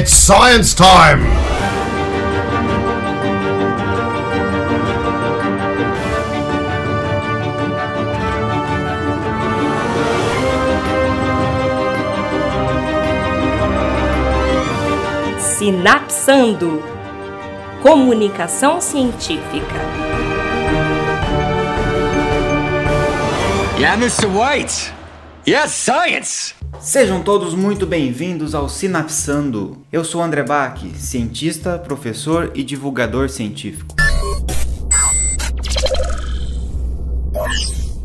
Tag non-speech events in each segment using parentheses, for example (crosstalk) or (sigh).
It's science time! Sinapsando Comunicação Científica. Yeah, Mr. White! Yes, science! Sejam todos muito bem-vindos ao Sinapsando. Eu sou André Bach, cientista, professor e divulgador científico.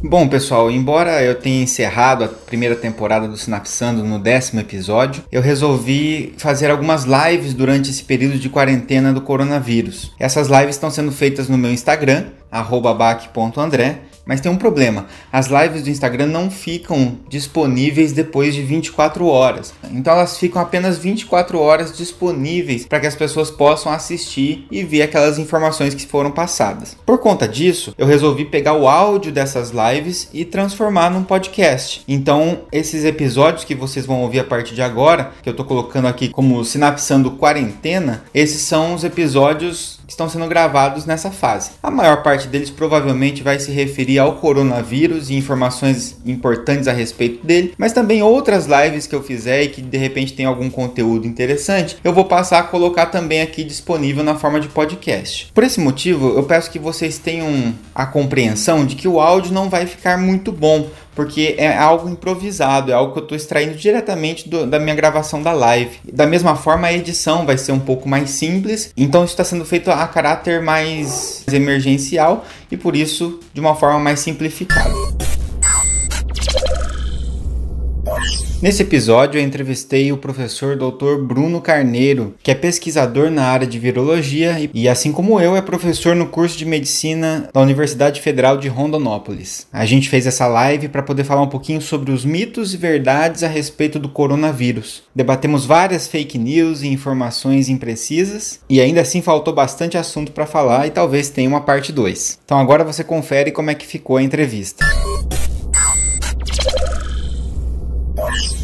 Bom, pessoal, embora eu tenha encerrado a primeira temporada do Sinapsando no décimo episódio, eu resolvi fazer algumas lives durante esse período de quarentena do coronavírus. Essas lives estão sendo feitas no meu Instagram, bac.andré, mas tem um problema: as lives do Instagram não ficam disponíveis depois de 24 horas. Então elas ficam apenas 24 horas disponíveis para que as pessoas possam assistir e ver aquelas informações que foram passadas. Por conta disso, eu resolvi pegar o áudio dessas lives e transformar num podcast. Então, esses episódios que vocês vão ouvir a partir de agora, que eu estou colocando aqui como Sinapsando Quarentena, esses são os episódios estão sendo gravados nessa fase. A maior parte deles provavelmente vai se referir ao coronavírus e informações importantes a respeito dele, mas também outras lives que eu fizer e que de repente tem algum conteúdo interessante, eu vou passar a colocar também aqui disponível na forma de podcast. Por esse motivo, eu peço que vocês tenham a compreensão de que o áudio não vai ficar muito bom, porque é algo improvisado, é algo que eu estou extraindo diretamente do, da minha gravação da live. Da mesma forma, a edição vai ser um pouco mais simples, então isso está sendo feito a caráter mais emergencial e por isso de uma forma mais simplificada. Nesse episódio eu entrevistei o professor Dr. Bruno Carneiro, que é pesquisador na área de virologia e, assim como eu, é professor no curso de medicina da Universidade Federal de Rondonópolis. A gente fez essa live para poder falar um pouquinho sobre os mitos e verdades a respeito do coronavírus. Debatemos várias fake news e informações imprecisas e ainda assim faltou bastante assunto para falar e talvez tenha uma parte 2. Então agora você confere como é que ficou a entrevista.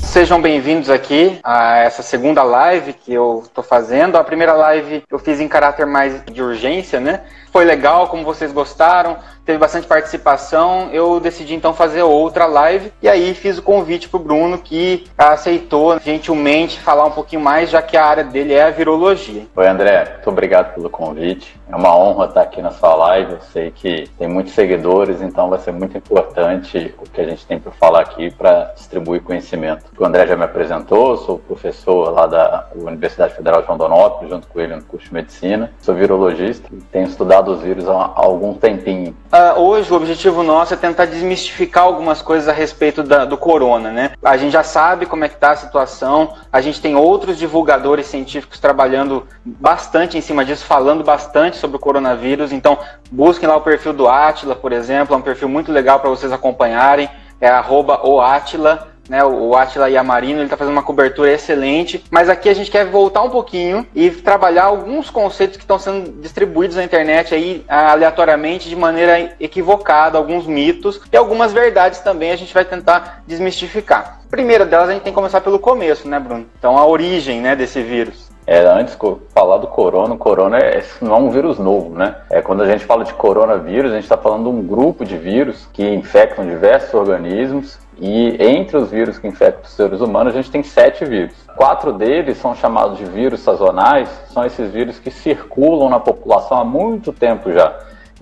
Sejam bem-vindos aqui a essa segunda live que eu estou fazendo. A primeira live eu fiz em caráter mais de urgência, né? Foi legal, como vocês gostaram teve bastante participação, eu decidi então fazer outra live e aí fiz o convite pro Bruno que aceitou gentilmente falar um pouquinho mais, já que a área dele é a virologia. Oi André, muito obrigado pelo convite. É uma honra estar aqui na sua live. Eu sei que tem muitos seguidores, então vai ser muito importante o que a gente tem para falar aqui para distribuir conhecimento. O André já me apresentou, sou professor lá da Universidade Federal de Rondonópolis, junto com ele no curso de medicina. Sou virologista e tenho estudado os vírus há algum tempinho. Uh, hoje o objetivo nosso é tentar desmistificar algumas coisas a respeito da, do corona, né? A gente já sabe como é que está a situação, a gente tem outros divulgadores científicos trabalhando bastante em cima disso, falando bastante sobre o coronavírus, então busquem lá o perfil do Atila, por exemplo, é um perfil muito legal para vocês acompanharem, é arroba o Atila, né, o Atila Yamarino, ele está fazendo uma cobertura excelente, mas aqui a gente quer voltar um pouquinho e trabalhar alguns conceitos que estão sendo distribuídos na internet aí aleatoriamente de maneira equivocada, alguns mitos e algumas verdades também a gente vai tentar desmistificar. Primeira delas a gente tem que começar pelo começo, né, Bruno? Então a origem, né, desse vírus. É, antes falar do corona, o corona é, não é um vírus novo, né? É, quando a gente fala de coronavírus, a gente está falando de um grupo de vírus que infectam diversos organismos e entre os vírus que infectam os seres humanos, a gente tem sete vírus. Quatro deles são chamados de vírus sazonais, são esses vírus que circulam na população há muito tempo já.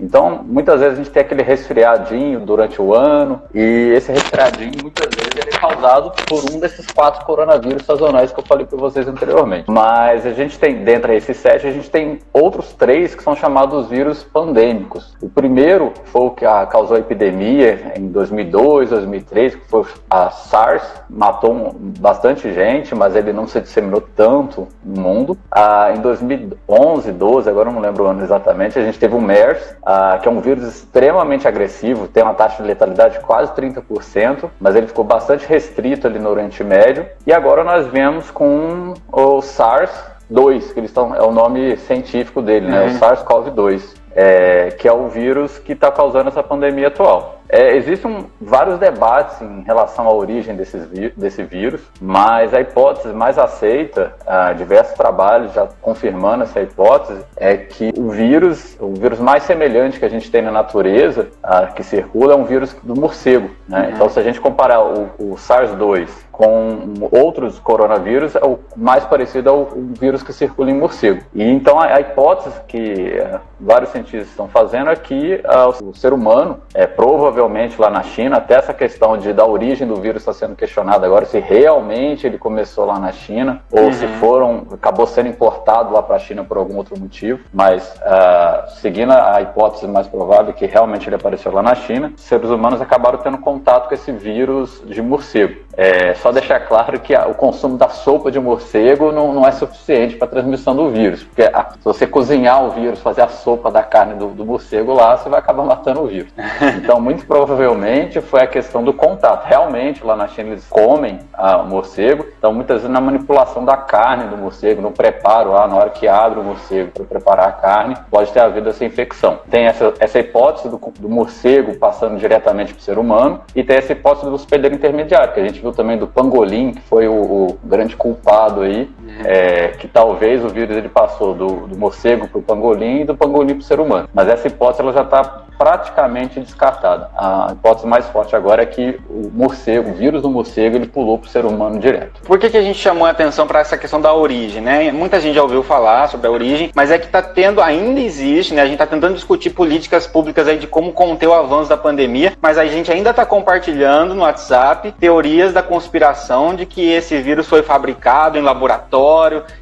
Então, muitas vezes a gente tem aquele resfriadinho durante o ano, e esse resfriadinho, muitas vezes, ele é causado por um desses quatro coronavírus sazonais que eu falei para vocês anteriormente. Mas a gente tem, dentro desses sete, a gente tem outros três que são chamados vírus pandêmicos. O primeiro foi o que causou a epidemia em 2002, 2003, que foi a SARS, matou bastante gente, mas ele não se disseminou tanto no mundo. Ah, em 2011, 12, agora não lembro o ano exatamente, a gente teve o MERS, uh, que é um vírus extremamente agressivo, tem uma taxa de letalidade de quase 30%, mas ele ficou bastante restrito ali no Oriente Médio. E agora nós vemos com o SARS-2, que eles estão, é o nome científico dele, né? O uhum. SARS-CoV-2. É, que é o vírus que está causando essa pandemia atual. É, existem vários debates em relação à origem desses desse vírus, mas a hipótese mais aceita, ah, diversos trabalhos já confirmando essa hipótese, é que o vírus, o vírus mais semelhante que a gente tem na natureza, ah, que circula, é um vírus do morcego. Né? Uhum. Então, se a gente comparar o, o SARS-2 com outros coronavírus, é o mais parecido ao vírus que circula em morcego. E então a, a hipótese que é, vários cientistas estão fazendo é que uh, o ser humano, é, provavelmente lá na China, até essa questão de da origem do vírus está sendo questionada agora, se realmente ele começou lá na China ou uhum. se foram acabou sendo importado lá para a China por algum outro motivo. Mas uh, seguindo a hipótese mais provável que realmente ele apareceu lá na China, seres humanos acabaram tendo contato com esse vírus de morcego. É, só deixar claro que a, o consumo da sopa de morcego não, não é suficiente para a transmissão do vírus, porque a, se você cozinhar o vírus, fazer a sopa da carne do, do, morcego lá, você vai acabar matando o vírus. (laughs) Então, muito provavelmente foi a questão do contato. Realmente, lá na China eles comem o morcego, então muitas vezes na manipulação da carne do morcego, no preparo lá, na hora que abre o morcego para preparar a carne, pode ter havido essa infecção. Tem essa, essa hipótese do, do morcego passando diretamente para o ser humano e tem essa hipótese do hospedeiro intermediário, que a gente viu também do pangolim, que foi o, o grande culpado aí, é, que talvez o vírus ele passou do, do morcego para o pangolim e do pangolim para o ser humano. Mas essa hipótese ela já está praticamente descartada. A hipótese mais forte agora é que o morcego, o vírus do morcego, ele pulou para o ser humano direto. Por que, que a gente chamou a atenção para essa questão da origem, né? Muita gente já ouviu falar sobre a origem, mas é que está tendo, ainda existe, né? A gente está tentando discutir políticas públicas aí de como conter o avanço da pandemia, mas a gente ainda está compartilhando no WhatsApp teorias da conspiração de que esse vírus foi fabricado em laboratório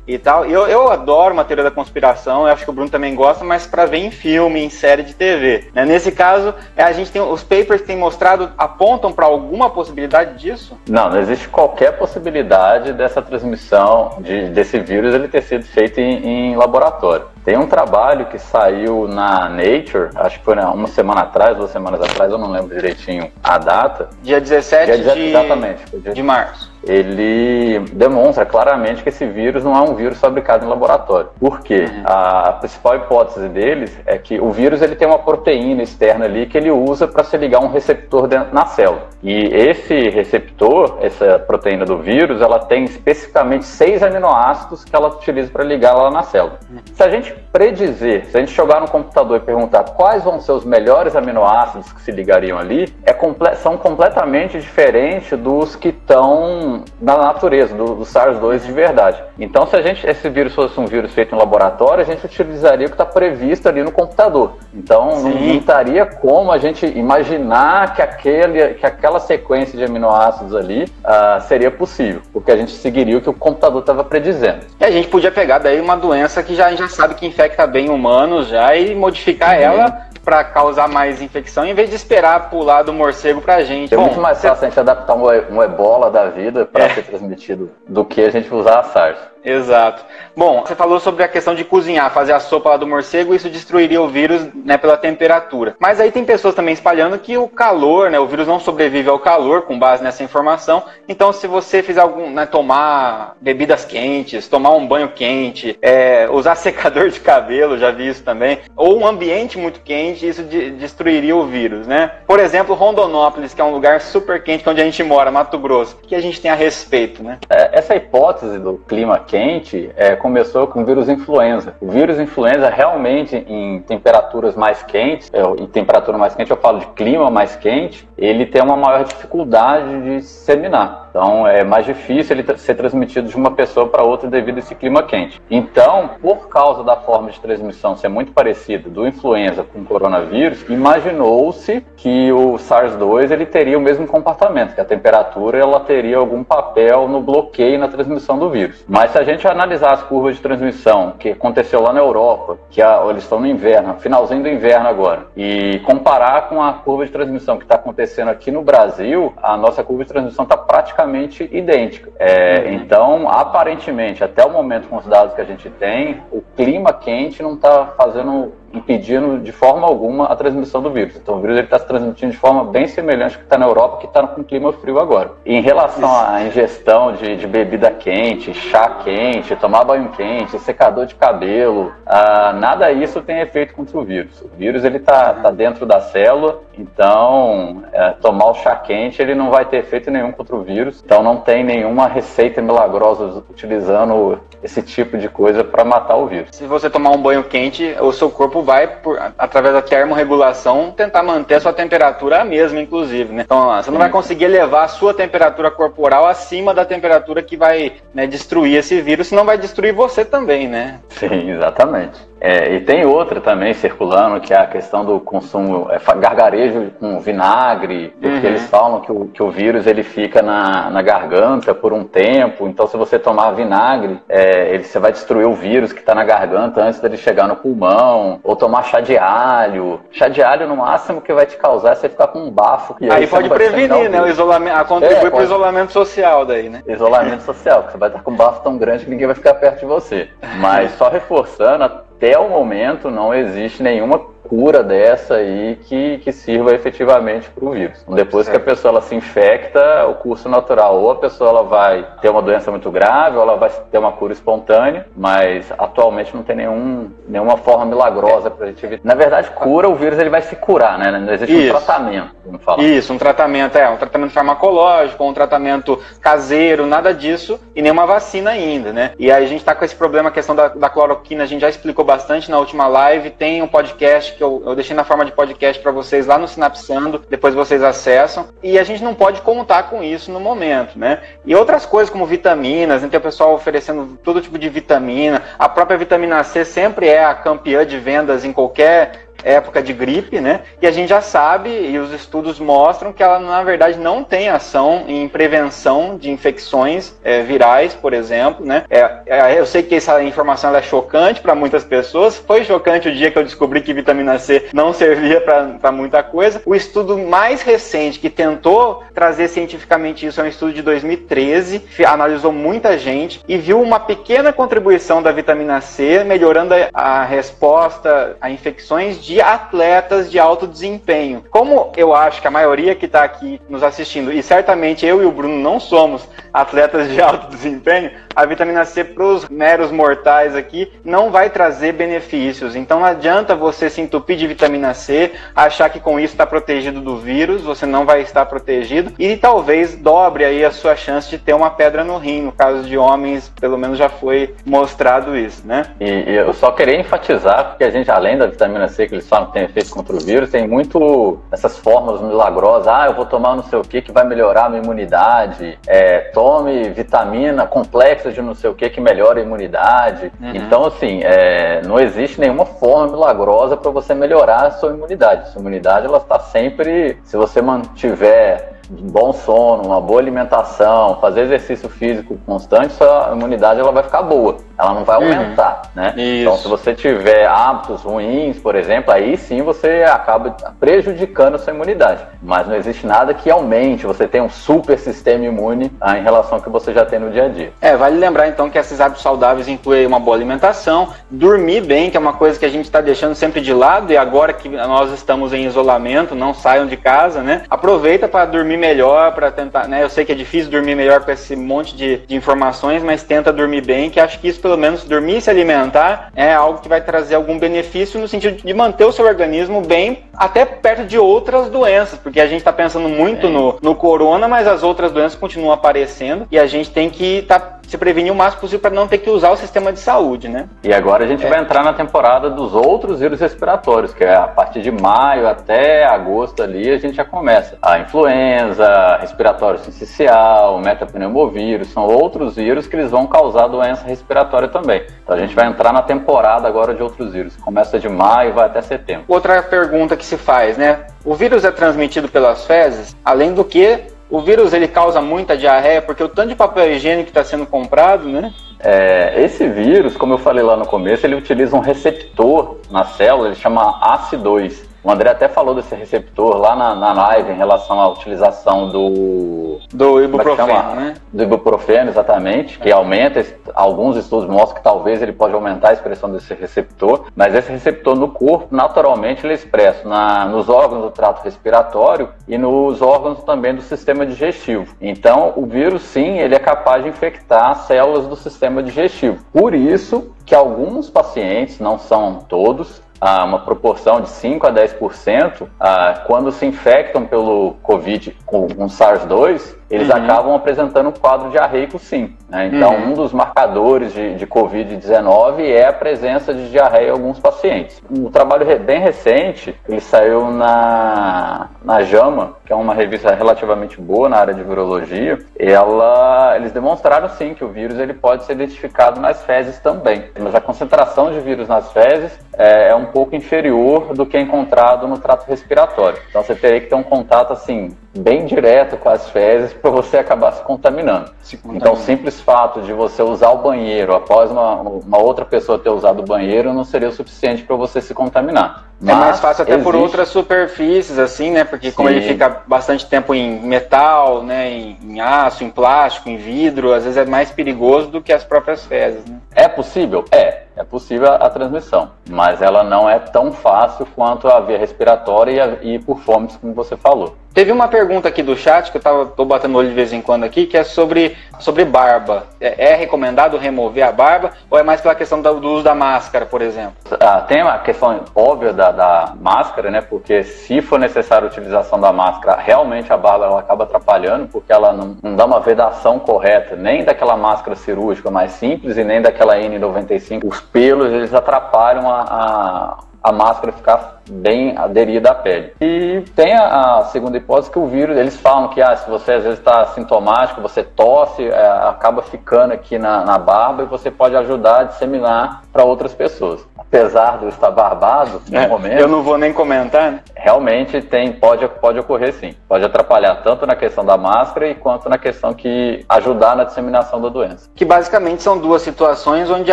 e tal. Eu, eu adoro uma teoria da conspiração, eu acho que o Bruno também gosta, mas para ver em filme, em série de TV, né? Nesse caso, é, a gente tem os papers que têm mostrado apontam para alguma possibilidade disso? Não, não existe qualquer possibilidade dessa transmissão de, desse vírus ele ter sido feito em, em laboratório. Tem um trabalho que saiu na Nature, acho que foi uma semana atrás, duas semanas atrás, eu não lembro direitinho a data. Dia 17 dia, de... Exatamente, dia de março ele demonstra claramente que esse vírus não é um vírus fabricado em laboratório. Por quê? Uhum. A principal hipótese deles é que o vírus ele tem uma proteína externa ali que ele usa para se ligar a um receptor dentro, na célula. E esse receptor, essa proteína do vírus, ela tem especificamente seis aminoácidos que ela utiliza para ligar lá na célula. Uhum. Se a gente predizer, se a gente jogar no computador e perguntar quais vão ser os melhores aminoácidos que se ligariam ali, é comple são completamente diferentes dos que estão na natureza, do, do SARS-2 de verdade. Então, se a gente, esse vírus fosse um vírus feito em laboratório, a gente utilizaria o que está previsto ali no computador. Então, não, não estaria como a gente imaginar que, aquele, que aquela sequência de aminoácidos ali uh, seria possível, porque a gente seguiria o que o computador estava predizendo. E a gente podia pegar daí uma doença que já, a gente já sabe que infecta infecta bem humanos já e modificar uhum. ela para causar mais infecção, em vez de esperar pular do morcego pra gente. É Bom, muito mais fácil você... a gente adaptar um, um ebola da vida para é. ser transmitido do que a gente usar a SARS. Exato. Bom, você falou sobre a questão de cozinhar, fazer a sopa lá do morcego, isso destruiria o vírus né, pela temperatura. Mas aí tem pessoas também espalhando que o calor, né, o vírus não sobrevive ao calor, com base nessa informação. Então, se você fizer algum, né, tomar bebidas quentes, tomar um banho quente, é, usar (laughs) secador de cabelo, já vi isso também, ou um ambiente muito quente, isso de, destruiria o vírus, né? Por exemplo, Rondonópolis, que é um lugar super quente, onde a gente mora, Mato Grosso, que a gente tem a respeito, né? É, essa hipótese do clima quente quente é, começou com o vírus influenza. O vírus influenza realmente em temperaturas mais quentes, é, em temperatura mais quente eu falo de clima mais quente, ele tem uma maior dificuldade de disseminar. Então é mais difícil ele ser transmitido de uma pessoa para outra devido a esse clima quente. Então, por causa da forma de transmissão ser muito parecida do influenza com o coronavírus, imaginou-se que o SARS-2 ele teria o mesmo comportamento, que a temperatura ela teria algum papel no bloqueio na transmissão do vírus. Mas se a gente analisar as curvas de transmissão que aconteceu lá na Europa, que a, eles estão no inverno, finalzinho do inverno agora, e comparar com a curva de transmissão que está acontecendo aqui no Brasil, a nossa curva de transmissão está praticamente praticamente idêntica. É, uhum. Então, aparentemente, até o momento com os dados que a gente tem, o clima quente não está fazendo impedindo de forma alguma a transmissão do vírus. Então o vírus está se transmitindo de forma bem semelhante ao que está na Europa, que está com clima frio agora. E em relação à ingestão de, de, bebida quente, chá quente, tomar banho quente, secador de cabelo, ah, nada disso tem efeito contra o vírus. O vírus ele está tá dentro da célula Então, é, tomar o chá quente ele não vai ter efeito nenhum contra o vírus. Então, não tem nenhuma receita milagrosa utilizando esse tipo de coisa para matar o vírus. Se você tomar um banho quente, o seu corpo vai, por, através da termorregulação, tentar manter a sua temperatura a mesma, inclusive. Né? Então, você não vai conseguir elevar a sua temperatura corporal acima da temperatura que vai né, destruir esse vírus, senão vai destruir você também, né? Sim, exatamente. É, e tem outra também circulando, que é a questão do consumo, é, gargarejo com vinagre, porque uhum. eles falam que o, que o vírus ele fica na, na garganta por um tempo, então se você tomar vinagre, é, ele, você vai destruir o vírus que está na garganta antes dele chegar no pulmão, ou tomar chá de alho. Chá de alho, no máximo, que vai te causar é você ficar com um bafo. aí, aí pode prevenir, né? O isolamento, a contribuir é, para o isolamento social daí, né? Isolamento social, que você vai estar com um bafo tão grande que ninguém vai ficar perto de você. Mas só reforçando, até o momento não existe nenhuma cura dessa aí que, que sirva efetivamente para o vírus. Depois certo. que a pessoa ela se infecta, o curso natural, ou a pessoa ela vai ter uma doença muito grave, ou ela vai ter uma cura espontânea, mas atualmente não tem nenhum, nenhuma forma milagrosa para a gente evitar. Na verdade, cura, o vírus ele vai se curar, né? Não existe Isso. um tratamento, vamos falar. Isso, um tratamento, é, um tratamento farmacológico, um tratamento caseiro, nada disso, e nenhuma vacina ainda, né? E aí a gente está com esse problema, a questão da, da cloroquina, a gente já explicou bastante na última live, tem um podcast que eu, eu deixei na forma de podcast para vocês lá no Sinapsando, depois vocês acessam. E a gente não pode contar com isso no momento, né? E outras coisas como vitaminas, né? tem o pessoal oferecendo todo tipo de vitamina. A própria vitamina C sempre é a campeã de vendas em qualquer época de gripe, né? E a gente já sabe, e os estudos mostram que ela, na verdade, não tem ação em prevenção de infecções é, virais, por exemplo, né? É, é, eu sei que essa informação é chocante para muitas pessoas. Foi chocante o dia que eu descobri que vitamina C não servia para muita coisa. O estudo mais recente que tentou trazer cientificamente isso é um estudo de 2013, analisou muita gente e viu uma pequena contribuição da vitamina C melhorando a, a resposta a infecções de atletas de alto desempenho. Como eu acho que a maioria que está aqui nos assistindo, e certamente eu e o Bruno não somos atletas de alto desempenho, a vitamina C para os meros mortais aqui não vai trazer benefícios. Então não adianta você se entupir de vitamina C, achar que com isso está protegido do vírus, você não vai estar protegido e talvez dobre aí a sua chance de ter uma pedra no rim. No caso de homens, pelo menos já foi mostrado isso, né? E, e eu só queria enfatizar, porque a gente, além da vitamina C que eles falam que tem efeito contra o vírus, tem muito essas fórmulas milagrosas. Ah, eu vou tomar não sei o que que vai melhorar a minha imunidade. É, tome vitamina complexa de não sei o que que melhora a imunidade. Uhum. Então, assim, é, não existe nenhuma forma milagrosa para você melhorar a sua imunidade. Sua imunidade, ela está sempre, se você mantiver um bom sono, uma boa alimentação, fazer exercício físico constante, sua imunidade ela vai ficar boa. Ela não vai uhum. aumentar, uhum. né? Isso. Então, se você tiver hábitos ruins, por exemplo, aí sim você acaba prejudicando a sua imunidade. Mas não existe nada que aumente, você tem um super sistema imune ah, em relação ao que você já tem no dia a dia. É, vale lembrar então que esses hábitos saudáveis incluem uma boa alimentação, dormir bem, que é uma coisa que a gente está deixando sempre de lado, e agora que nós estamos em isolamento, não saiam de casa, né? Aproveita para dormir dormir melhor, para tentar, né? Eu sei que é difícil dormir melhor com esse monte de, de informações, mas tenta dormir bem, que acho que isso, pelo menos, dormir e se alimentar é algo que vai trazer algum benefício no sentido de manter o seu organismo bem, até perto de outras doenças, porque a gente está pensando muito no, no corona, mas as outras doenças continuam aparecendo e a gente tem que estar tá se prevenir o máximo possível para não ter que usar o sistema de saúde, né? E agora a gente é. vai entrar na temporada dos outros vírus respiratórios, que é a partir de maio até agosto ali a gente já começa. A influenza, respiratório sincicial, metapneumovírus, são outros vírus que eles vão causar doença respiratória também. Então a gente vai entrar na temporada agora de outros vírus. Começa de maio e vai até setembro. Outra pergunta que se faz, né? O vírus é transmitido pelas fezes, além do que o vírus ele causa muita diarreia porque o tanto de papel higiênico que está sendo comprado, né? É, esse vírus, como eu falei lá no começo, ele utiliza um receptor na célula, ele chama ACE2. O André até falou desse receptor lá na, na live em relação à utilização do. Do é ibuprofeno, né? Do ibuprofeno, exatamente, que aumenta. Alguns estudos mostram que talvez ele pode aumentar a expressão desse receptor, mas esse receptor no corpo, naturalmente, ele é expresso na, nos órgãos do trato respiratório e nos órgãos também do sistema digestivo. Então, o vírus, sim, ele é capaz de infectar células do sistema digestivo. Por isso que alguns pacientes, não são todos, uma proporção de 5 a 10%, ah, quando se infectam pelo Covid com um SARS-2, eles uhum. acabam apresentando um quadro diarreico sim. Né? Então, uhum. um dos marcadores de, de Covid-19 é a presença de diarreia em alguns pacientes. Um trabalho bem recente, ele saiu na, na JAMA, que é uma revista relativamente boa na área de virologia, ela, eles demonstraram sim que o vírus ele pode ser identificado nas fezes também. Mas a concentração de vírus nas fezes é, é um pouco inferior do que é encontrado no trato respiratório. Então, você teria que ter um contato assim bem direto com as fezes para você acabar se contaminando. se contaminando. Então, o simples fato de você usar o banheiro após uma, uma outra pessoa ter usado o banheiro não seria o suficiente para você se contaminar. Mas é mais fácil até existe... por outras superfícies, assim, né? Porque como Sim. ele fica bastante tempo em metal, né? Em, em, aço, em plástico, em vidro, às vezes é mais perigoso do que as próprias fezes, né? É possível? É. É possível a, a transmissão, mas ela não é tão fácil quanto a via respiratória e, a, e por fomes, como você falou. Teve uma pergunta aqui do chat que eu tava, tô batendo olho de vez em quando aqui, que é sobre, sobre barba. É, é recomendado remover a barba ou é mais pela questão do, do uso da máscara, por exemplo? Ah, tem a questão óbvia da, da, máscara, né? Porque se for necessária a utilização da máscara, realmente a barba ela acaba atrapalhando, porque ela não, não dá uma vedação correta, nem daquela máscara cirúrgica mais simples e nem daquela N95. Os pelos eles atrapalham a, a a máscara ficar bem aderida à pele. E tem a, a, segunda hipótese que o vírus, eles falam que ah, se você às vezes está sintomático, você tosse, é, acaba ficando aqui na, na barba e você pode ajudar a disseminar para outras pessoas. Apesar de eu estar barbado no é, momento. Eu não vou nem comentar, né? Realmente tem, pode, pode ocorrer sim. Pode atrapalhar tanto na questão da máscara e quanto na questão que ajudar na disseminação da doença. Que basicamente são duas situações onde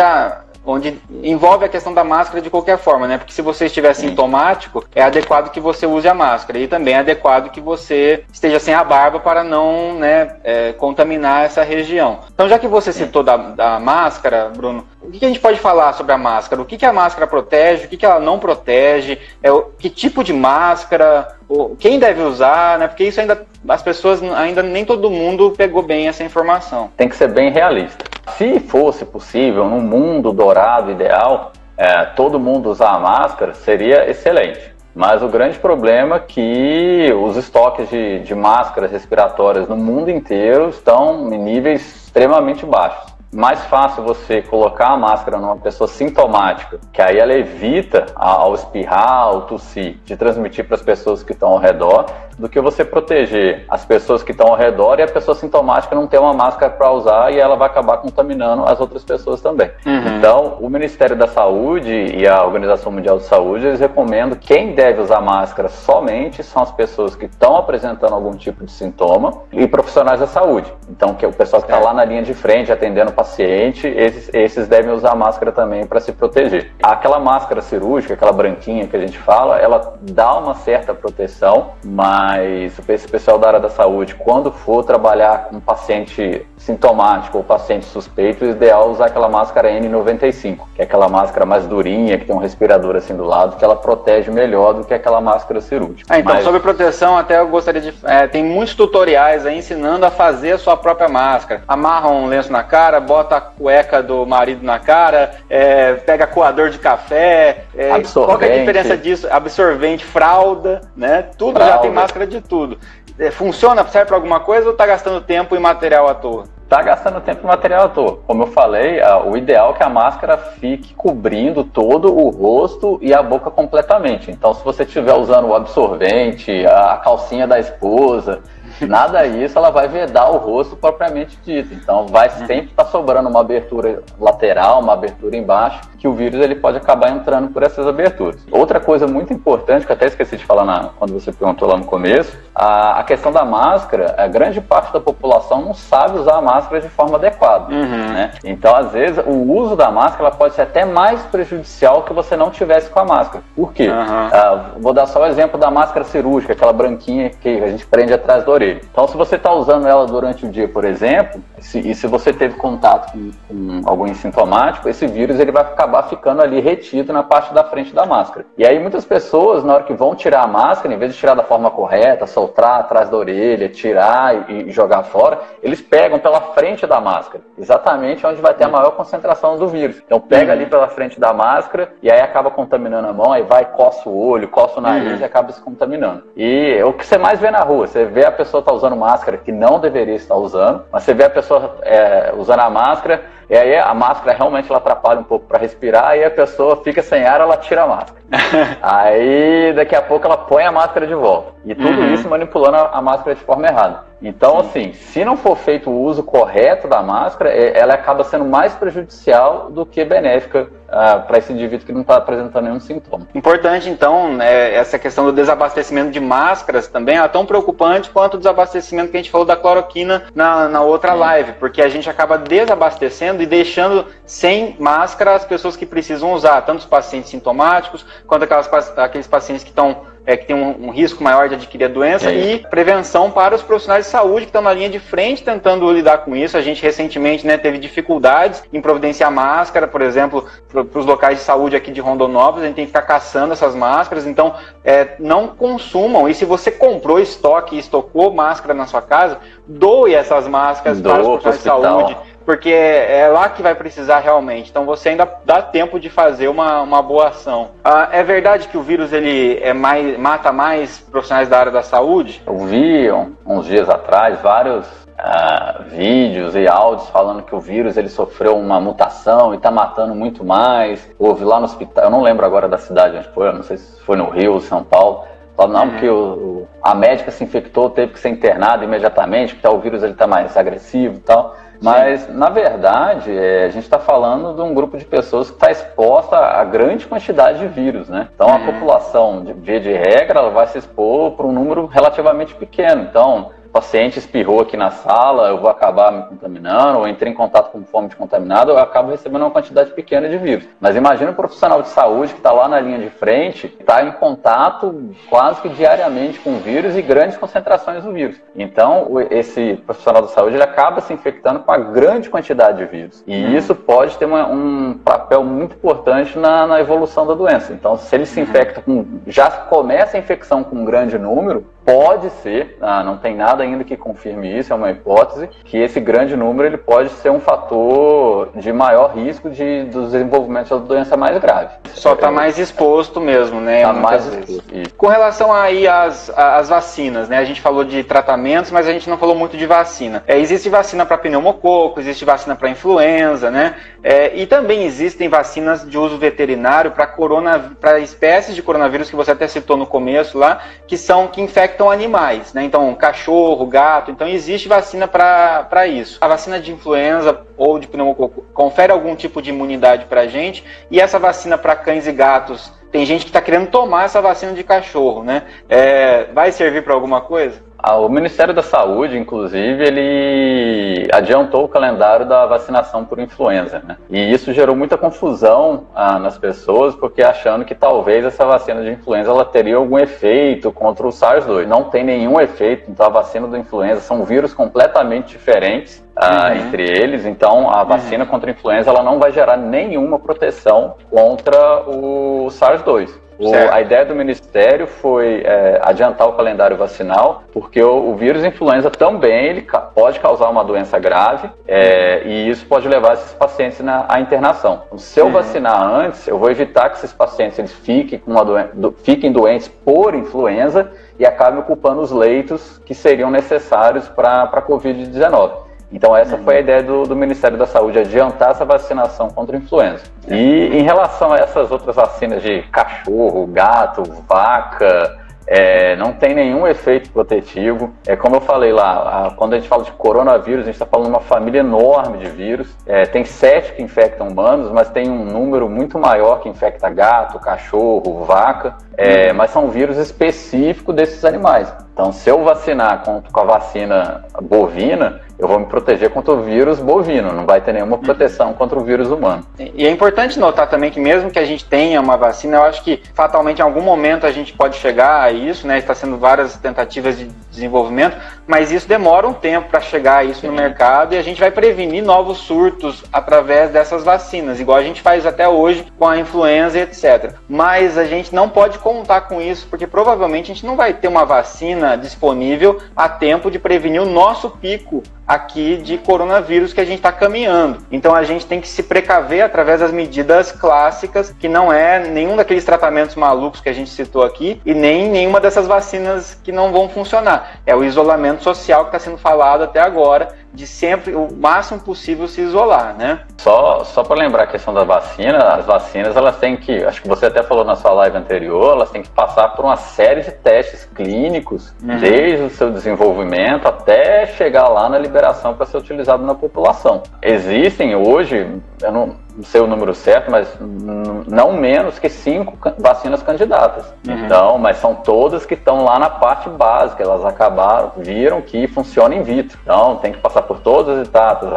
a, onde envolve a questão da máscara de qualquer forma, né? Porque se você estiver sintomático, é adequado que você use a máscara e também é adequado que você esteja sem a barba para não né, é, contaminar essa região. Então, já que você citou da, da máscara, Bruno, o que, a gente pode falar sobre a máscara? O que, a máscara protege? O que, ela não protege? É, que tipo de máscara? Quem deve usar? Né? Porque isso ainda as pessoas ainda nem todo mundo pegou bem essa informação. Tem que ser bem realista. Se fosse possível, num mundo dourado ideal, é, todo mundo usar a máscara, seria excelente. Mas o grande problema é que os estoques de, de máscaras respiratórias no mundo inteiro estão em níveis extremamente baixos mais fácil você colocar a máscara numa pessoa sintomática, que aí ela evita ao espirrar, ao tossir, de transmitir para as pessoas que estão ao redor, do que você proteger as pessoas que estão ao redor e a pessoa sintomática não ter uma máscara para usar e ela vai acabar contaminando as outras pessoas também. Uhum. Então, o Ministério da Saúde e a Organização Mundial de Saúde, eles recomendam que quem deve usar máscara somente são as pessoas que estão apresentando algum tipo de sintoma e profissionais da saúde. Então, que é o pessoal que está lá na linha de frente atendendo paciente, esses, esses devem usar máscara também para se proteger. Aquela máscara cirúrgica, aquela branquinha que a gente fala, ela dá uma certa proteção, mas esse pessoal da área da saúde, quando for trabalhar com paciente sintomático ou paciente suspeito, o ideal é usar aquela máscara N95, que é aquela máscara mais durinha, que tem um respirador assim do lado, que ela protege melhor do que aquela máscara cirúrgica. Ah, então, Mas... sobre proteção, até eu gostaria de. É, tem muitos tutoriais aí ensinando a fazer a sua própria máscara. Amarra um lenço na cara, bota a cueca do marido na cara, é, pega coador de café. É, qual é a diferença disso? Absorvente, fralda, né? Tudo fralda. já tem máscara de tudo. É, funciona? Serve para alguma coisa ou está gastando tempo e material à toa? Está gastando tempo e material à toa. Como eu falei, o ideal é que a máscara fique cobrindo todo o rosto e a boca completamente. Então, se você estiver usando o absorvente, a calcinha da esposa, nada isso, ela vai vedar o rosto propriamente dito. Então, vai sempre estar tá sobrando uma abertura lateral, uma abertura embaixo, que o vírus ele pode acabar entrando por essas aberturas. Outra coisa muito importante, que eu até esqueci de falar na, quando você perguntou lá no começo, a, a, questão da máscara, a grande parte da população não sabe usar a máscara de forma adequada. Uhum. Né? Então, às vezes, o uso da máscara pode ser até mais prejudicial que você não tivesse com a máscara. Por quê? Uhum. vou dar só o exemplo da máscara cirúrgica, aquela branquinha que a gente prende atrás da orelha. Então, se você está usando ela durante o dia, por exemplo, se, e se você teve contato com, com algum sintomático, esse vírus ele vai ficar acabar ficando ali retido na parte da frente da máscara. E aí muitas pessoas, na hora que vão tirar a máscara, em vez de tirar da forma correta, soltar atrás da orelha, tirar e, jogar fora, eles pegam pela frente da máscara, exatamente onde vai ter a maior concentração do vírus. Então pega ali pela frente da máscara e aí acaba contaminando a mão, aí vai, coça o olho, coça o nariz e acaba se contaminando. E o que você mais vê na rua, você vê a pessoa tá usando máscara que não deveria estar usando, mas você vê a pessoa é, usando a máscara e aí a máscara realmente ela atrapalha um pouco para respirar e a pessoa fica sem ar, ela tira a máscara. (laughs) aí daqui a pouco ela põe a máscara de volta. E tudo uhum. isso manipulando a, a, máscara de forma errada. Então, Sim. assim, se não for feito o uso correto da máscara, é, ela acaba sendo mais prejudicial do que benéfica ah, para esse indivíduo que não está apresentando nenhum sintoma. Importante, então, né, essa questão do desabastecimento de máscaras também é tão preocupante quanto o desabastecimento que a gente falou da cloroquina na, na outra Sim. live, porque a gente acaba desabastecendo e deixando sem máscara as pessoas que precisam usar, tanto os pacientes sintomáticos quanto aquelas, aqueles pacientes que estão é, que tem um, um, risco maior de adquirir a doença é e prevenção para os profissionais de saúde que estão na linha de frente tentando lidar com isso. A gente recentemente né, teve dificuldades em providenciar máscara, por exemplo, para os locais de saúde aqui de Rondonópolis, a gente tem que ficar caçando essas máscaras, então é, não consumam. E se você comprou estoque e estocou máscara na sua casa, doe essas máscaras Doa para os profissionais de saúde porque é, é, lá que vai precisar realmente. Então você ainda dá tempo de fazer uma, uma boa ação. Ah, é verdade que o vírus ele é mais, mata mais profissionais da área da saúde? Eu vi uns dias atrás vários ah, vídeos e áudios falando que o vírus ele sofreu uma mutação e está matando muito mais. Houve lá no hospital, eu não lembro agora da cidade onde foi, eu não sei se foi no Rio São Paulo. Falando, não, porque o, a médica se infectou, teve que ser internada imediatamente, porque o vírus está mais agressivo e tal. Mas, Sim. na verdade, é, a gente está falando de um grupo de pessoas que está exposta a grande quantidade de vírus, né? Então, a uhum. população, de via de regra, ela vai se expor para um número relativamente pequeno. Então, paciente espirrou aqui na sala, eu vou acabar me contaminando, ou entrei em contato com fome de contaminado, eu acabo recebendo uma quantidade pequena de vírus. Mas imagina um profissional de saúde que está lá na linha de frente, está em contato quase que diariamente com vírus e grandes concentrações do vírus. Então, esse profissional de saúde ele acaba se infectando com a grande quantidade de vírus. E uhum. isso pode ter uma, um papel muito importante na, na, evolução da doença. Então, se ele se uhum. infecta com. já começa a infecção com um grande número, pode ser, ah, não tem nada ainda que confirme isso, é uma hipótese, que esse grande número ele pode ser um fator de maior risco de, do desenvolvimento da doença mais grave. Só está mais exposto mesmo, né? Está mais exposto. Com relação aí às, às vacinas, né? A gente falou de tratamentos, mas a gente não falou muito de vacina. É, existe vacina para pneumococo, existe vacina para influenza, né? É, e também existem vacinas de uso veterinário para corona, para espécies de coronavírus que você até citou no começo lá, que são que infectam animais, né? Então, cachorro, gato. Então, existe vacina para isso. A vacina de influenza ou de pneumococo confere algum tipo de imunidade para gente. E essa vacina para cães e gatos, tem gente que está querendo tomar essa vacina de cachorro, né? É, vai servir para alguma coisa? Ah, o Ministério da Saúde, inclusive, ele adiantou o calendário da vacinação por influenza, né? E isso gerou muita confusão ah, nas pessoas, porque achando que talvez essa vacina de influenza ela teria algum efeito contra o SARS-2. Não tem nenhum efeito, então a vacina da influenza são vírus completamente diferentes ah, uhum. entre eles, então a vacina uhum. contra a influenza ela não vai gerar nenhuma proteção contra o SARS-2. O, a ideia do Ministério foi é, adiantar o calendário vacinal, porque o, o, vírus influenza também ele pode causar uma doença grave é, e isso pode levar esses pacientes na, à internação. Então, se eu uhum. vacinar antes, eu vou evitar que esses pacientes eles fiquem, com uma doen do, fiquem doentes por influenza e acabem ocupando os leitos que seriam necessários para a Covid-19. Então essa foi a ideia do, do, Ministério da Saúde, adiantar essa vacinação contra a influenza. E em relação a essas outras vacinas de cachorro, gato, vaca, é, não tem nenhum efeito protetivo. É como eu falei lá, a, quando a gente fala de coronavírus, a gente está falando de uma família enorme de vírus. É, tem sete que infectam humanos, mas tem um número muito maior que infecta gato, cachorro, vaca. É, mas são vírus específicos desses animais. Então, se eu vacinar com, com a vacina bovina, eu vou me proteger contra o vírus bovino, não vai ter nenhuma proteção contra o vírus humano. E é importante notar também que mesmo que a gente tenha uma vacina, eu acho que fatalmente em algum momento a gente pode chegar a isso, né? Está sendo várias tentativas de desenvolvimento, mas isso demora um tempo para chegar a isso Sim. no mercado e a gente vai prevenir novos surtos através dessas vacinas, igual a gente faz até hoje com a influenza e etc. Mas a gente não pode contar com isso, porque provavelmente a gente não vai ter uma vacina disponível a tempo de prevenir o nosso pico aqui de coronavírus que a gente está caminhando. Então a gente tem que se precaver através das medidas clássicas, que não é nenhum daqueles tratamentos malucos que a gente citou aqui e nem nenhuma dessas vacinas que não vão funcionar. É o isolamento social que está sendo falado até agora, de sempre o máximo possível se isolar, né? Só, só para lembrar a questão da vacina, as vacinas elas têm que, acho que você até falou na sua live anterior, elas têm que passar por uma série de testes clínicos, uhum. desde o seu desenvolvimento até chegar lá na liberação para ser utilizado na população. Existem hoje, eu não, não sei o número certo, mas não menos que cinco vacinas candidatas. Uhum. Então, mas são todas que estão lá na parte básica, elas acabaram, viram que funciona in vitro. Então, tem que passar por todas as etapas,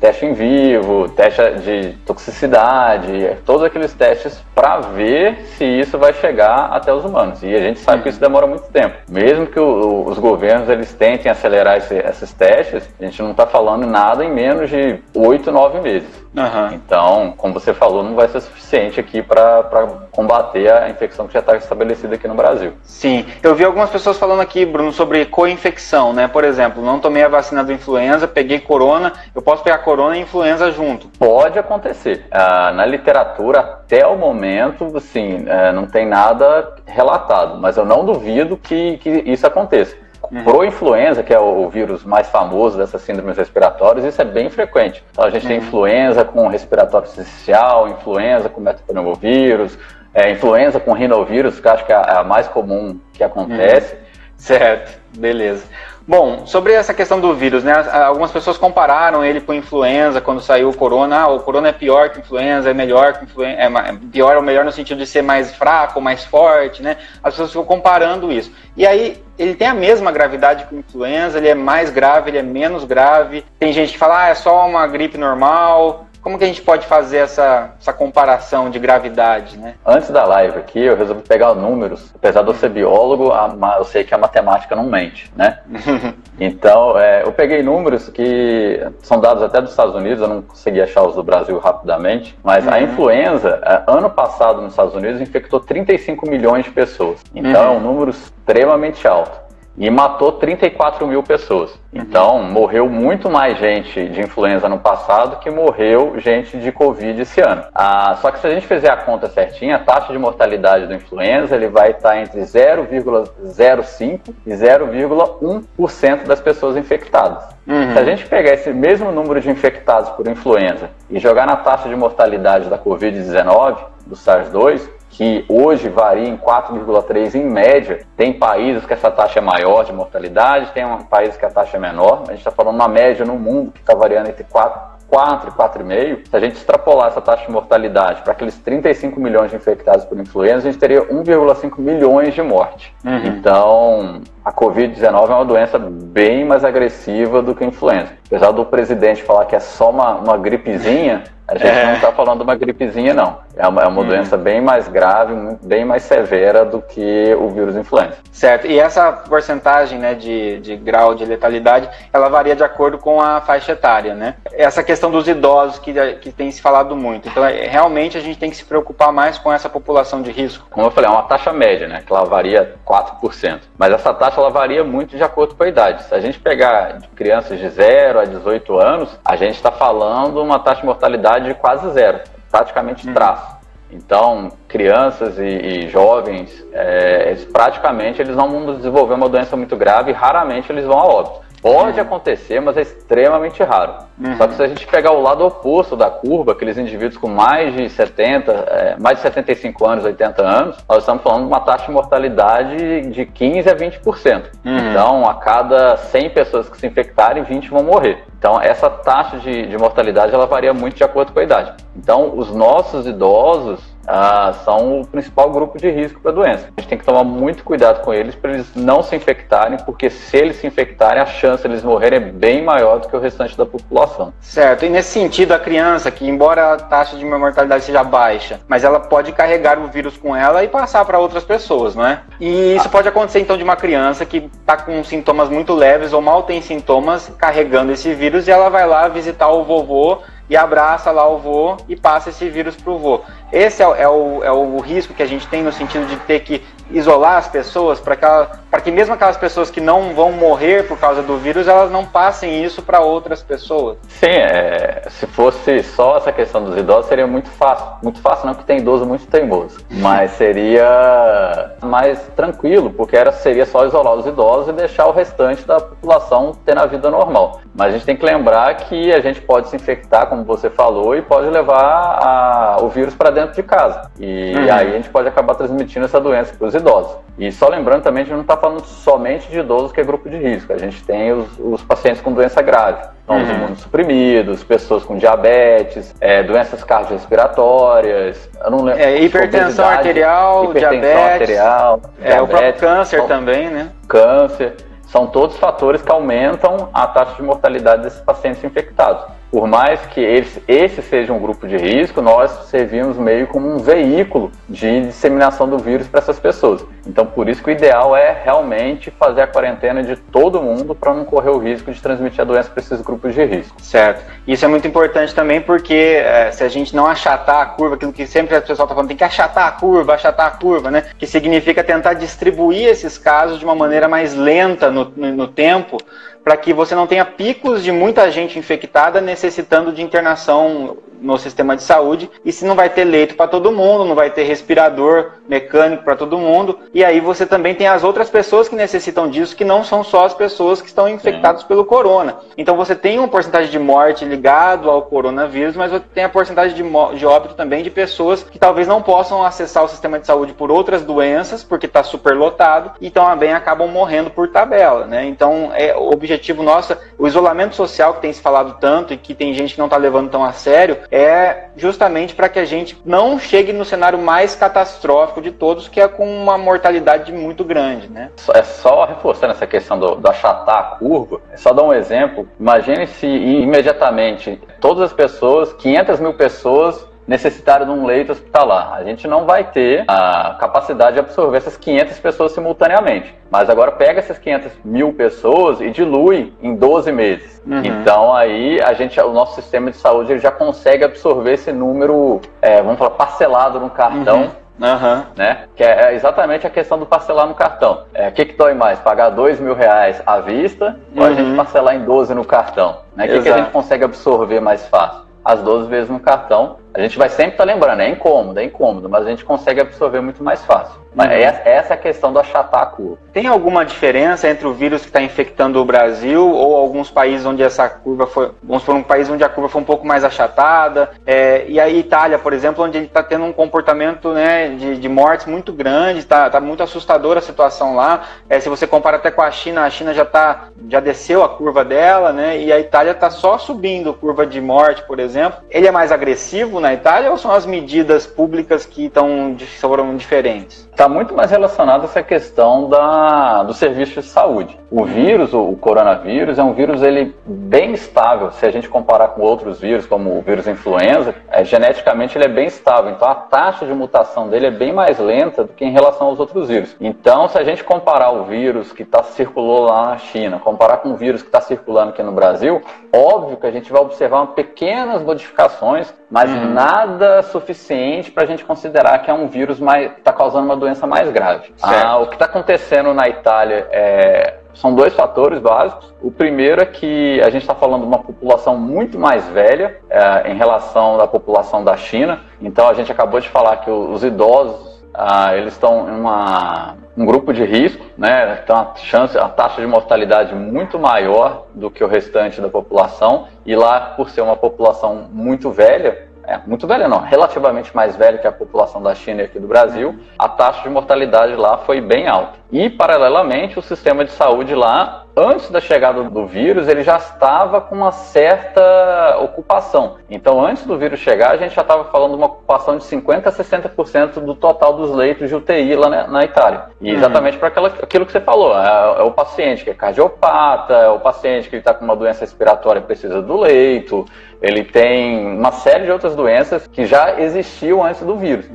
teste em vivo, teste de toxicidade, todos aqueles testes para ver se isso vai chegar até os humanos. E a gente sabe uhum. que isso demora muito tempo. Mesmo que o, os governos eles tentem acelerar esse, esses testes, a gente não está falando nada em menos de oito, nove meses. Uhum. Então, como você falou, não vai ser suficiente aqui para combater a infecção que já está estabelecida aqui no Brasil. Sim, eu vi algumas pessoas falando aqui, Bruno, sobre co-infecção, né? Por exemplo, não tomei a vacina do influenza, peguei corona, eu posso pegar corona e influenza junto? Pode acontecer. Ah, na literatura, até o momento, assim, é, não tem nada relatado, mas eu não duvido que, que isso aconteça. Uhum. Pro influenza, que é o, vírus mais famoso dessas síndromes respiratórias, isso é bem frequente. Então a gente uhum. tem influenza com respiratório essencial, influenza com metapneumovírus, é, influenza com rinovírus, que acho que é a mais comum que acontece. Uhum. Certo, beleza. Bom, sobre essa questão do vírus, né? Algumas pessoas compararam ele com influenza quando saiu o corona. Ah, o corona é pior que influenza, é melhor que influenza, é pior ou melhor no sentido de ser mais fraco, mais forte, né? As pessoas ficam comparando isso. E aí ele tem a mesma gravidade que influenza, ele é mais grave, ele é menos grave. Tem gente que fala, ah, é só uma gripe normal. Como que a gente pode fazer essa, essa comparação de gravidade, né? Antes da live aqui, eu resolvi pegar números. Apesar de eu ser biólogo, eu sei que a matemática não mente, né? (laughs) então, é, eu peguei números que são dados até dos Estados Unidos, eu não consegui achar os do Brasil rapidamente, mas uhum. a influenza, é, ano passado nos Estados Unidos, infectou 35 milhões de pessoas. Então, uhum. é um número extremamente alto e matou 34 mil pessoas. Então, uhum. morreu muito mais gente de influenza no passado que morreu gente de Covid esse ano. Ah, só que se a gente fizer a conta certinha, a taxa de mortalidade do influenza ele vai estar entre 0,05% e 0,1% das pessoas infectadas. Uhum. Se a gente pegar esse mesmo número de infectados por influenza e jogar na taxa de mortalidade da Covid-19, do SARS-2, que hoje varia em 4,3 em média. Tem países que essa taxa é maior de mortalidade, tem países que a taxa é menor. A gente está falando uma média no mundo que está variando entre 4 4 e 4,5, se a gente extrapolar essa taxa de mortalidade para aqueles 35 milhões de infectados por influenza, a gente teria 1,5 milhões de mortes. Uhum. Então, a Covid-19 é uma doença bem mais agressiva do que a influenza. Apesar do presidente falar que é só uma, uma gripezinha, a gente é. não está falando de uma gripezinha, não. É uma, é uma hum. doença bem mais grave, bem mais severa do que o vírus influenza. Certo. E essa porcentagem né, de, de grau de letalidade, ela varia de acordo com a faixa etária, né? Essa questão dos idosos que, que tem se falado muito. Então, é, realmente, a gente tem que se preocupar mais com essa população de risco. Como eu falei, é uma taxa média, né? Que ela varia 4%. Mas essa taxa, ela varia muito de acordo com a idade. Se a gente pegar crianças de 0 a 18 anos, a gente está falando uma taxa de mortalidade de quase zero, praticamente uhum. traço. Então, crianças e, e jovens, é, eles, praticamente eles não vão desenvolver uma doença muito grave e raramente eles vão a óbito. Pode uhum. acontecer, mas é extremamente raro. Uhum. Só que se a gente pegar o lado oposto da curva, aqueles indivíduos com mais de 70, é, mais de 75 anos, 80 anos, nós estamos falando de uma taxa de mortalidade de 15 a 20%. Uhum. Então, a cada 100 pessoas que se infectarem, 20 vão morrer. Então, essa taxa de, de mortalidade ela varia muito de acordo com a idade. Então, os nossos idosos, ah, são o principal grupo de risco para a doença. A gente tem que tomar muito cuidado com eles para eles não se infectarem, porque se eles se infectarem, a chance de eles morrerem é bem maior do que o restante da população. Certo, e nesse sentido, a criança, que embora a taxa de mortalidade seja baixa, mas ela pode carregar o vírus com ela e passar para outras pessoas, não é? E isso ah. pode acontecer então de uma criança que está com sintomas muito leves ou mal tem sintomas carregando esse vírus e ela vai lá visitar o vovô e abraça lá o vô e passa esse vírus para o vô. Esse é, é, o, é o risco que a gente tem no sentido de ter que isolar as pessoas para que, que mesmo aquelas pessoas que não vão morrer por causa do vírus, elas não passem isso para outras pessoas. Sim, é, se fosse só essa questão dos idosos, seria muito fácil. Muito fácil não, que tem idoso muito teimoso. Mas seria mais tranquilo, porque era, seria só isolar os idosos e deixar o restante da população ter na vida normal. Mas a gente tem que lembrar que a gente pode se infectar, como você falou, e pode levar a, o vírus para dentro de casa. E uhum. aí a gente pode acabar transmitindo essa doença para os idosos. E só lembrando também, a gente não está falando somente de idosos que é grupo de risco. A gente tem os, os pacientes com doença grave. Então, uhum. os imunossuprimidos, pessoas com diabetes, é, doenças cardiorrespiratórias, eu não lembro, é, hipertensão arterial, hipertensão diabetes, arterial, é, diabetes, o próprio câncer então, também, né? Câncer são todos fatores que aumentam a taxa de mortalidade desses pacientes infectados. Por mais que eles, esse seja um grupo de risco, nós servimos meio como um veículo de disseminação do vírus para essas pessoas. Então, por isso que o ideal é realmente fazer a quarentena de todo mundo para não correr o risco de transmitir a doença para esses grupos de risco. Certo. Isso é muito importante também porque é, se a gente não achatar a curva, aquilo que sempre o pessoal está falando, tem que achatar a curva, achatar a curva, né? Que significa tentar distribuir esses casos de uma maneira mais lenta no, no, no tempo para que você não tenha picos de muita gente infectada necessitando de internação no sistema de saúde e se não vai ter leito para todo mundo, não vai ter respirador mecânico para todo mundo e aí você também tem as outras pessoas que necessitam disso que não são só as pessoas que estão infectadas pelo corona. Então você tem uma porcentagem de morte ligado ao coronavírus, mas você tem a porcentagem de, de óbito também de pessoas que talvez não possam acessar o sistema de saúde por outras doenças porque está superlotado e também acabam morrendo por tabela, né? Então é o objetivo nosso, o isolamento social que tem se falado tanto e que tem gente que não está levando tão a sério, é justamente para que a gente não chegue no cenário mais catastrófico de todos, que é com uma mortalidade muito grande, né? É só reforçando essa questão do, do achatar a curva, é só dar um exemplo. Imagine se imediatamente todas as pessoas, 500 mil pessoas, necessitarem de um leito hospitalar. A gente não vai ter a capacidade de absorver essas 500 pessoas simultaneamente. Mas agora pega essas 500 mil pessoas e dilui em 12 meses. Uhum. Então aí a gente, o nosso sistema de saúde ele já consegue absorver esse número, é, vamos falar, parcelado no cartão. Uhum. Uhum. Né? Que é exatamente a questão do parcelar no cartão. É, o que, que dói mais? Pagar dois mil reais à vista uhum. ou a gente uhum. parcelar em 12 no cartão? Né? O que, que a gente consegue absorver mais fácil? As 12 vezes no cartão a gente vai sempre estar tá lembrando, é incômodo, é incômodo, mas a gente consegue absorver muito mais fácil. Mas uhum. essa é a questão do achatar a curva. Tem alguma diferença entre o vírus que está infectando o Brasil ou alguns países onde essa curva foi. Vamos por um país onde a curva foi um pouco mais achatada. É, e a Itália, por exemplo, onde gente está tendo um comportamento né, de, de mortes muito grande, está tá muito assustadora a situação lá. É, se você compara até com a China, a China já, tá, já desceu a curva dela, né? E a Itália está só subindo a curva de morte, por exemplo. Ele é mais agressivo na Itália ou são as medidas públicas que estão foram diferentes? Está muito mais relacionado a essa questão da, do serviço de saúde. O vírus, o, coronavírus, é um vírus ele bem estável. Se a gente comparar com outros vírus, como o vírus influenza, é, geneticamente ele é bem estável. Então a taxa de mutação dele é bem mais lenta do que em relação aos outros vírus. Então, se a gente comparar o vírus que tá, circulou lá na China, comparar com o vírus que está circulando aqui no Brasil, óbvio que a gente vai observar pequenas modificações, mas hum. Nada suficiente para a gente considerar que é um vírus que está causando uma doença mais grave. Ah, o que está acontecendo na Itália é, são dois fatores básicos. O primeiro é que a gente está falando de uma população muito mais velha é, em relação à população da China. Então a gente acabou de falar que os idosos ah, eles estão em uma, um grupo de risco, né? Então a chance, a taxa de mortalidade muito maior do que o restante da população. E lá, por ser uma população muito velha, é, muito velha não, relativamente mais velha que a população da China e aqui do Brasil, uhum. a taxa de mortalidade lá foi bem alta. E, paralelamente, o sistema de saúde lá antes da chegada do vírus, ele já estava com uma certa ocupação. Então, antes do vírus chegar, a gente já estava falando de uma ocupação de 50% a 60% do total dos leitos de UTI lá na, na Itália. E uhum. exatamente para aquilo que você falou, é, é, o paciente que é cardiopata, é o paciente que está com uma doença respiratória e precisa do leito, ele tem uma série de outras doenças que já existiam antes do vírus.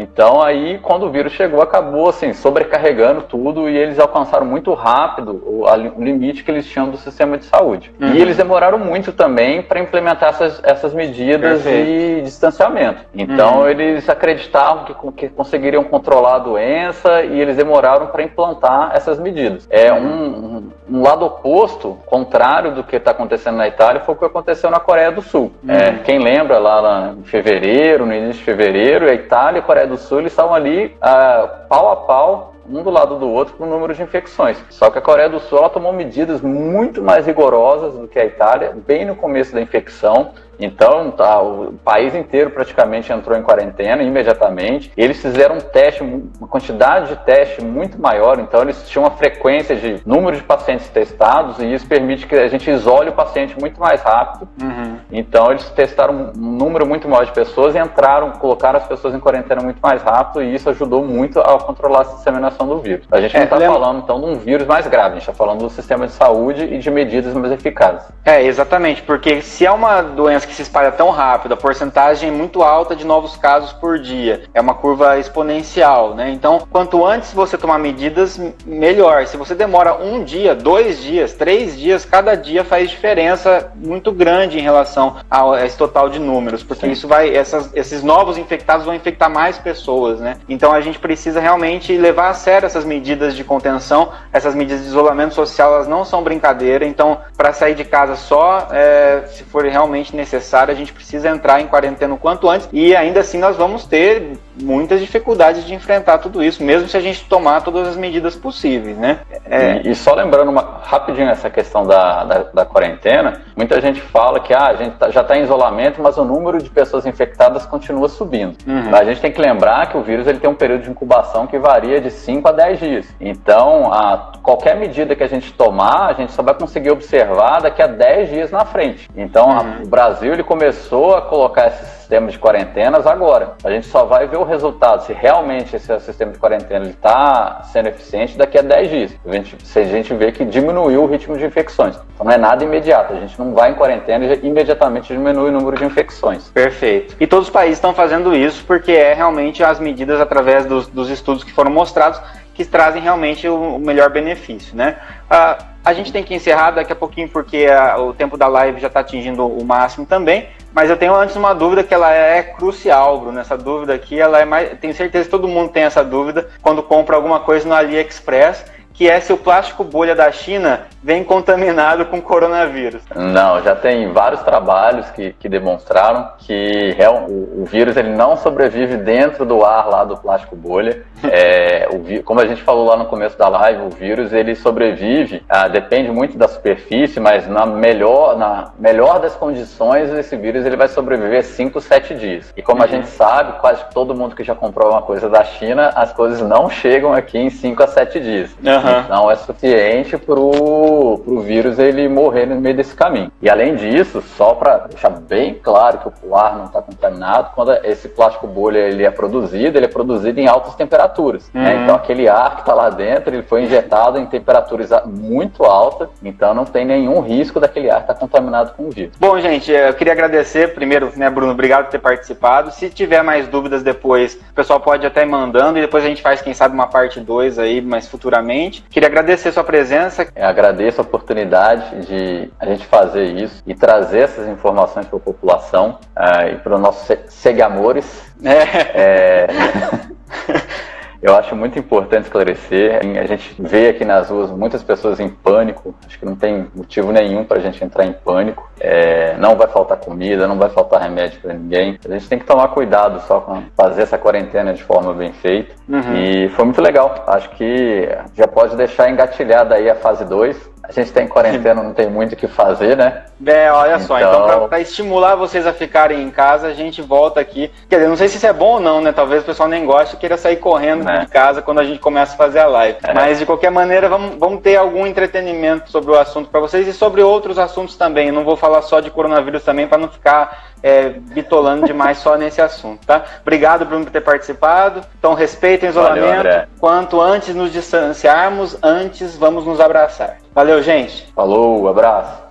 Então aí, quando o vírus chegou, acabou assim, sobrecarregando tudo e eles alcançaram muito rápido o, o limite que eles tinham do sistema de saúde. Uhum. E eles demoraram muito também para implementar essas, essas medidas Perfeito. de distanciamento. Então uhum. eles acreditavam que, que, conseguiriam controlar a doença e eles demoraram para implantar essas medidas. É um, um, lado oposto, contrário do que está acontecendo na Itália, foi o que aconteceu na Coreia do Sul. Uhum. É, quem lembra lá em fevereiro, no início de fevereiro, a Itália e a Coreia do Sul eles estavam ali uh, pau a pau um do lado do outro com o número de infecções. Só que a Coreia do Sul tomou medidas muito mais rigorosas do que a Itália, bem no começo da infecção. Então, tá, o país inteiro praticamente entrou em quarentena imediatamente. Eles fizeram um teste, uma quantidade de teste muito maior, então eles tinham uma frequência de número de pacientes testados e isso permite que a gente isole o paciente muito mais rápido. Uhum. Então, eles testaram um número muito maior de pessoas e entraram, colocaram as pessoas em quarentena muito mais rápido e isso ajudou muito a controlar a disseminação do vírus. A gente não está é, falando, então, de um vírus mais grave, a gente está falando do sistema de saúde e de medidas mais eficazes. É, exatamente, porque se é uma doença que se espalha tão rápido, a porcentagem é muito alta de novos casos por dia. É uma curva exponencial, né? Então, quanto antes você tomar medidas, melhor. Se você demora um dia, dois dias, três dias, cada dia faz diferença muito grande em relação a esse total de números, porque Sim. isso vai, essas, esses novos infectados vão infectar mais pessoas, né? Então a gente precisa realmente levar a sério essas medidas de contenção, essas medidas de isolamento social, elas não são brincadeira. Então, para sair de casa só, é, se for realmente necessário necessário, a gente precisa entrar em quarentena o quanto antes e ainda assim nós vamos ter muitas dificuldades de enfrentar tudo isso, mesmo se a gente tomar todas as medidas possíveis, né? É... E, e, só lembrando uma, rapidinho essa questão da, da, da, quarentena, muita gente fala que ah, a gente tá, já está em isolamento, mas o número de pessoas infectadas continua subindo. Uhum. A gente tem que lembrar que o vírus ele tem um período de incubação que varia de 5 a 10 dias. Então, a, qualquer medida que a gente tomar, a gente só vai conseguir observar daqui a 10 dias na frente. Então, uhum. a, o Brasil ele começou a colocar esses sistemas de quarentenas agora. A gente só vai ver o resultado, se realmente esse sistema de quarentena está sendo eficiente daqui a 10 dias. A gente, se a gente vê que diminuiu o ritmo de infecções. Então não é nada imediato. A gente não vai em quarentena e imediatamente diminui o número de infecções. Perfeito. E todos os países estão fazendo isso porque é realmente as medidas através dos, dos estudos que foram mostrados que trazem realmente o melhor benefício, né? Ah, a gente tem que encerrar daqui a pouquinho porque a, o tempo da live já está atingindo o máximo também. Mas eu tenho antes uma dúvida que ela é crucial, Bruno. Essa dúvida aqui, ela é mais. Tenho certeza que todo mundo tem essa dúvida quando compra alguma coisa no AliExpress que é se o plástico bolha da China vem contaminado com coronavírus. Não, já tem vários trabalhos que, que demonstraram que o, o, vírus ele não sobrevive dentro do ar lá do plástico bolha. (laughs) É, o, como a gente falou lá no começo da live, o vírus ele sobrevive, ah, depende muito da superfície, mas na melhor, na melhor das condições, esse vírus ele vai sobreviver 5, 7 dias. E como uhum. a gente sabe, quase todo mundo que já comprou uma coisa da China, as coisas não chegam aqui em 5 a 7 dias. Uhum. Uhum. Não é suficiente para o vírus ele morrer no meio desse caminho. E além disso, só para deixar bem claro que o ar não está contaminado, quando esse plástico bolha ele é produzido, ele é produzido em altas temperaturas. Né? Uhum. Né? Então aquele ar que está lá dentro, ele foi injetado em temperaturas muito altas, então não tem nenhum risco daquele ar estar tá contaminado com o vírus. Bom, gente, eu queria agradecer primeiro, né, Bruno, obrigado por ter participado. Se tiver mais dúvidas depois, o pessoal pode até ir mandando e depois a gente faz, quem sabe, uma parte 2 aí mais futuramente. Queria agradecer a sua presença. Eu agradeço a oportunidade de a gente fazer isso e trazer essas informações para a população uh, e para os nossos segamores. É. é... (laughs) Eu acho muito importante esclarecer. A gente vê aqui nas ruas muitas pessoas em pânico. Acho que não tem motivo nenhum para a gente entrar em pânico. É, não vai faltar comida, não vai faltar remédio para ninguém. A gente tem que tomar cuidado só com fazer essa quarentena de forma bem feita Uhum. E foi muito legal. Acho que já pode deixar engatilhada aí a fase 2 a gente tem tá quarentena, não tem muito o que fazer, né? É, olha só, então, então para estimular vocês a ficarem em casa, a gente volta aqui. Quer dizer, não sei se isso é bom ou não, né? Talvez o pessoal nem goste e queira sair correndo é. de casa quando a gente começa a fazer a live. É. Mas de qualquer maneira, vamos, vamos ter algum entretenimento sobre o assunto para vocês e sobre outros assuntos também. Eu não vou falar só de coronavírus também para não ficar é, bitolando demais só nesse assunto, tá? Obrigado, Bruno, por ter participado. Então respeitem o isolamento. Valeu, Quanto antes nos distanciarmos, antes vamos nos abraçar. Valeu, gente. Falou, abraço.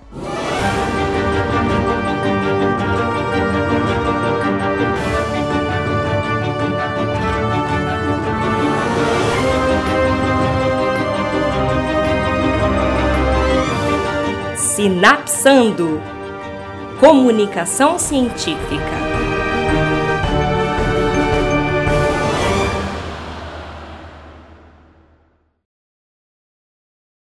Sinapsando Comunicação Científica.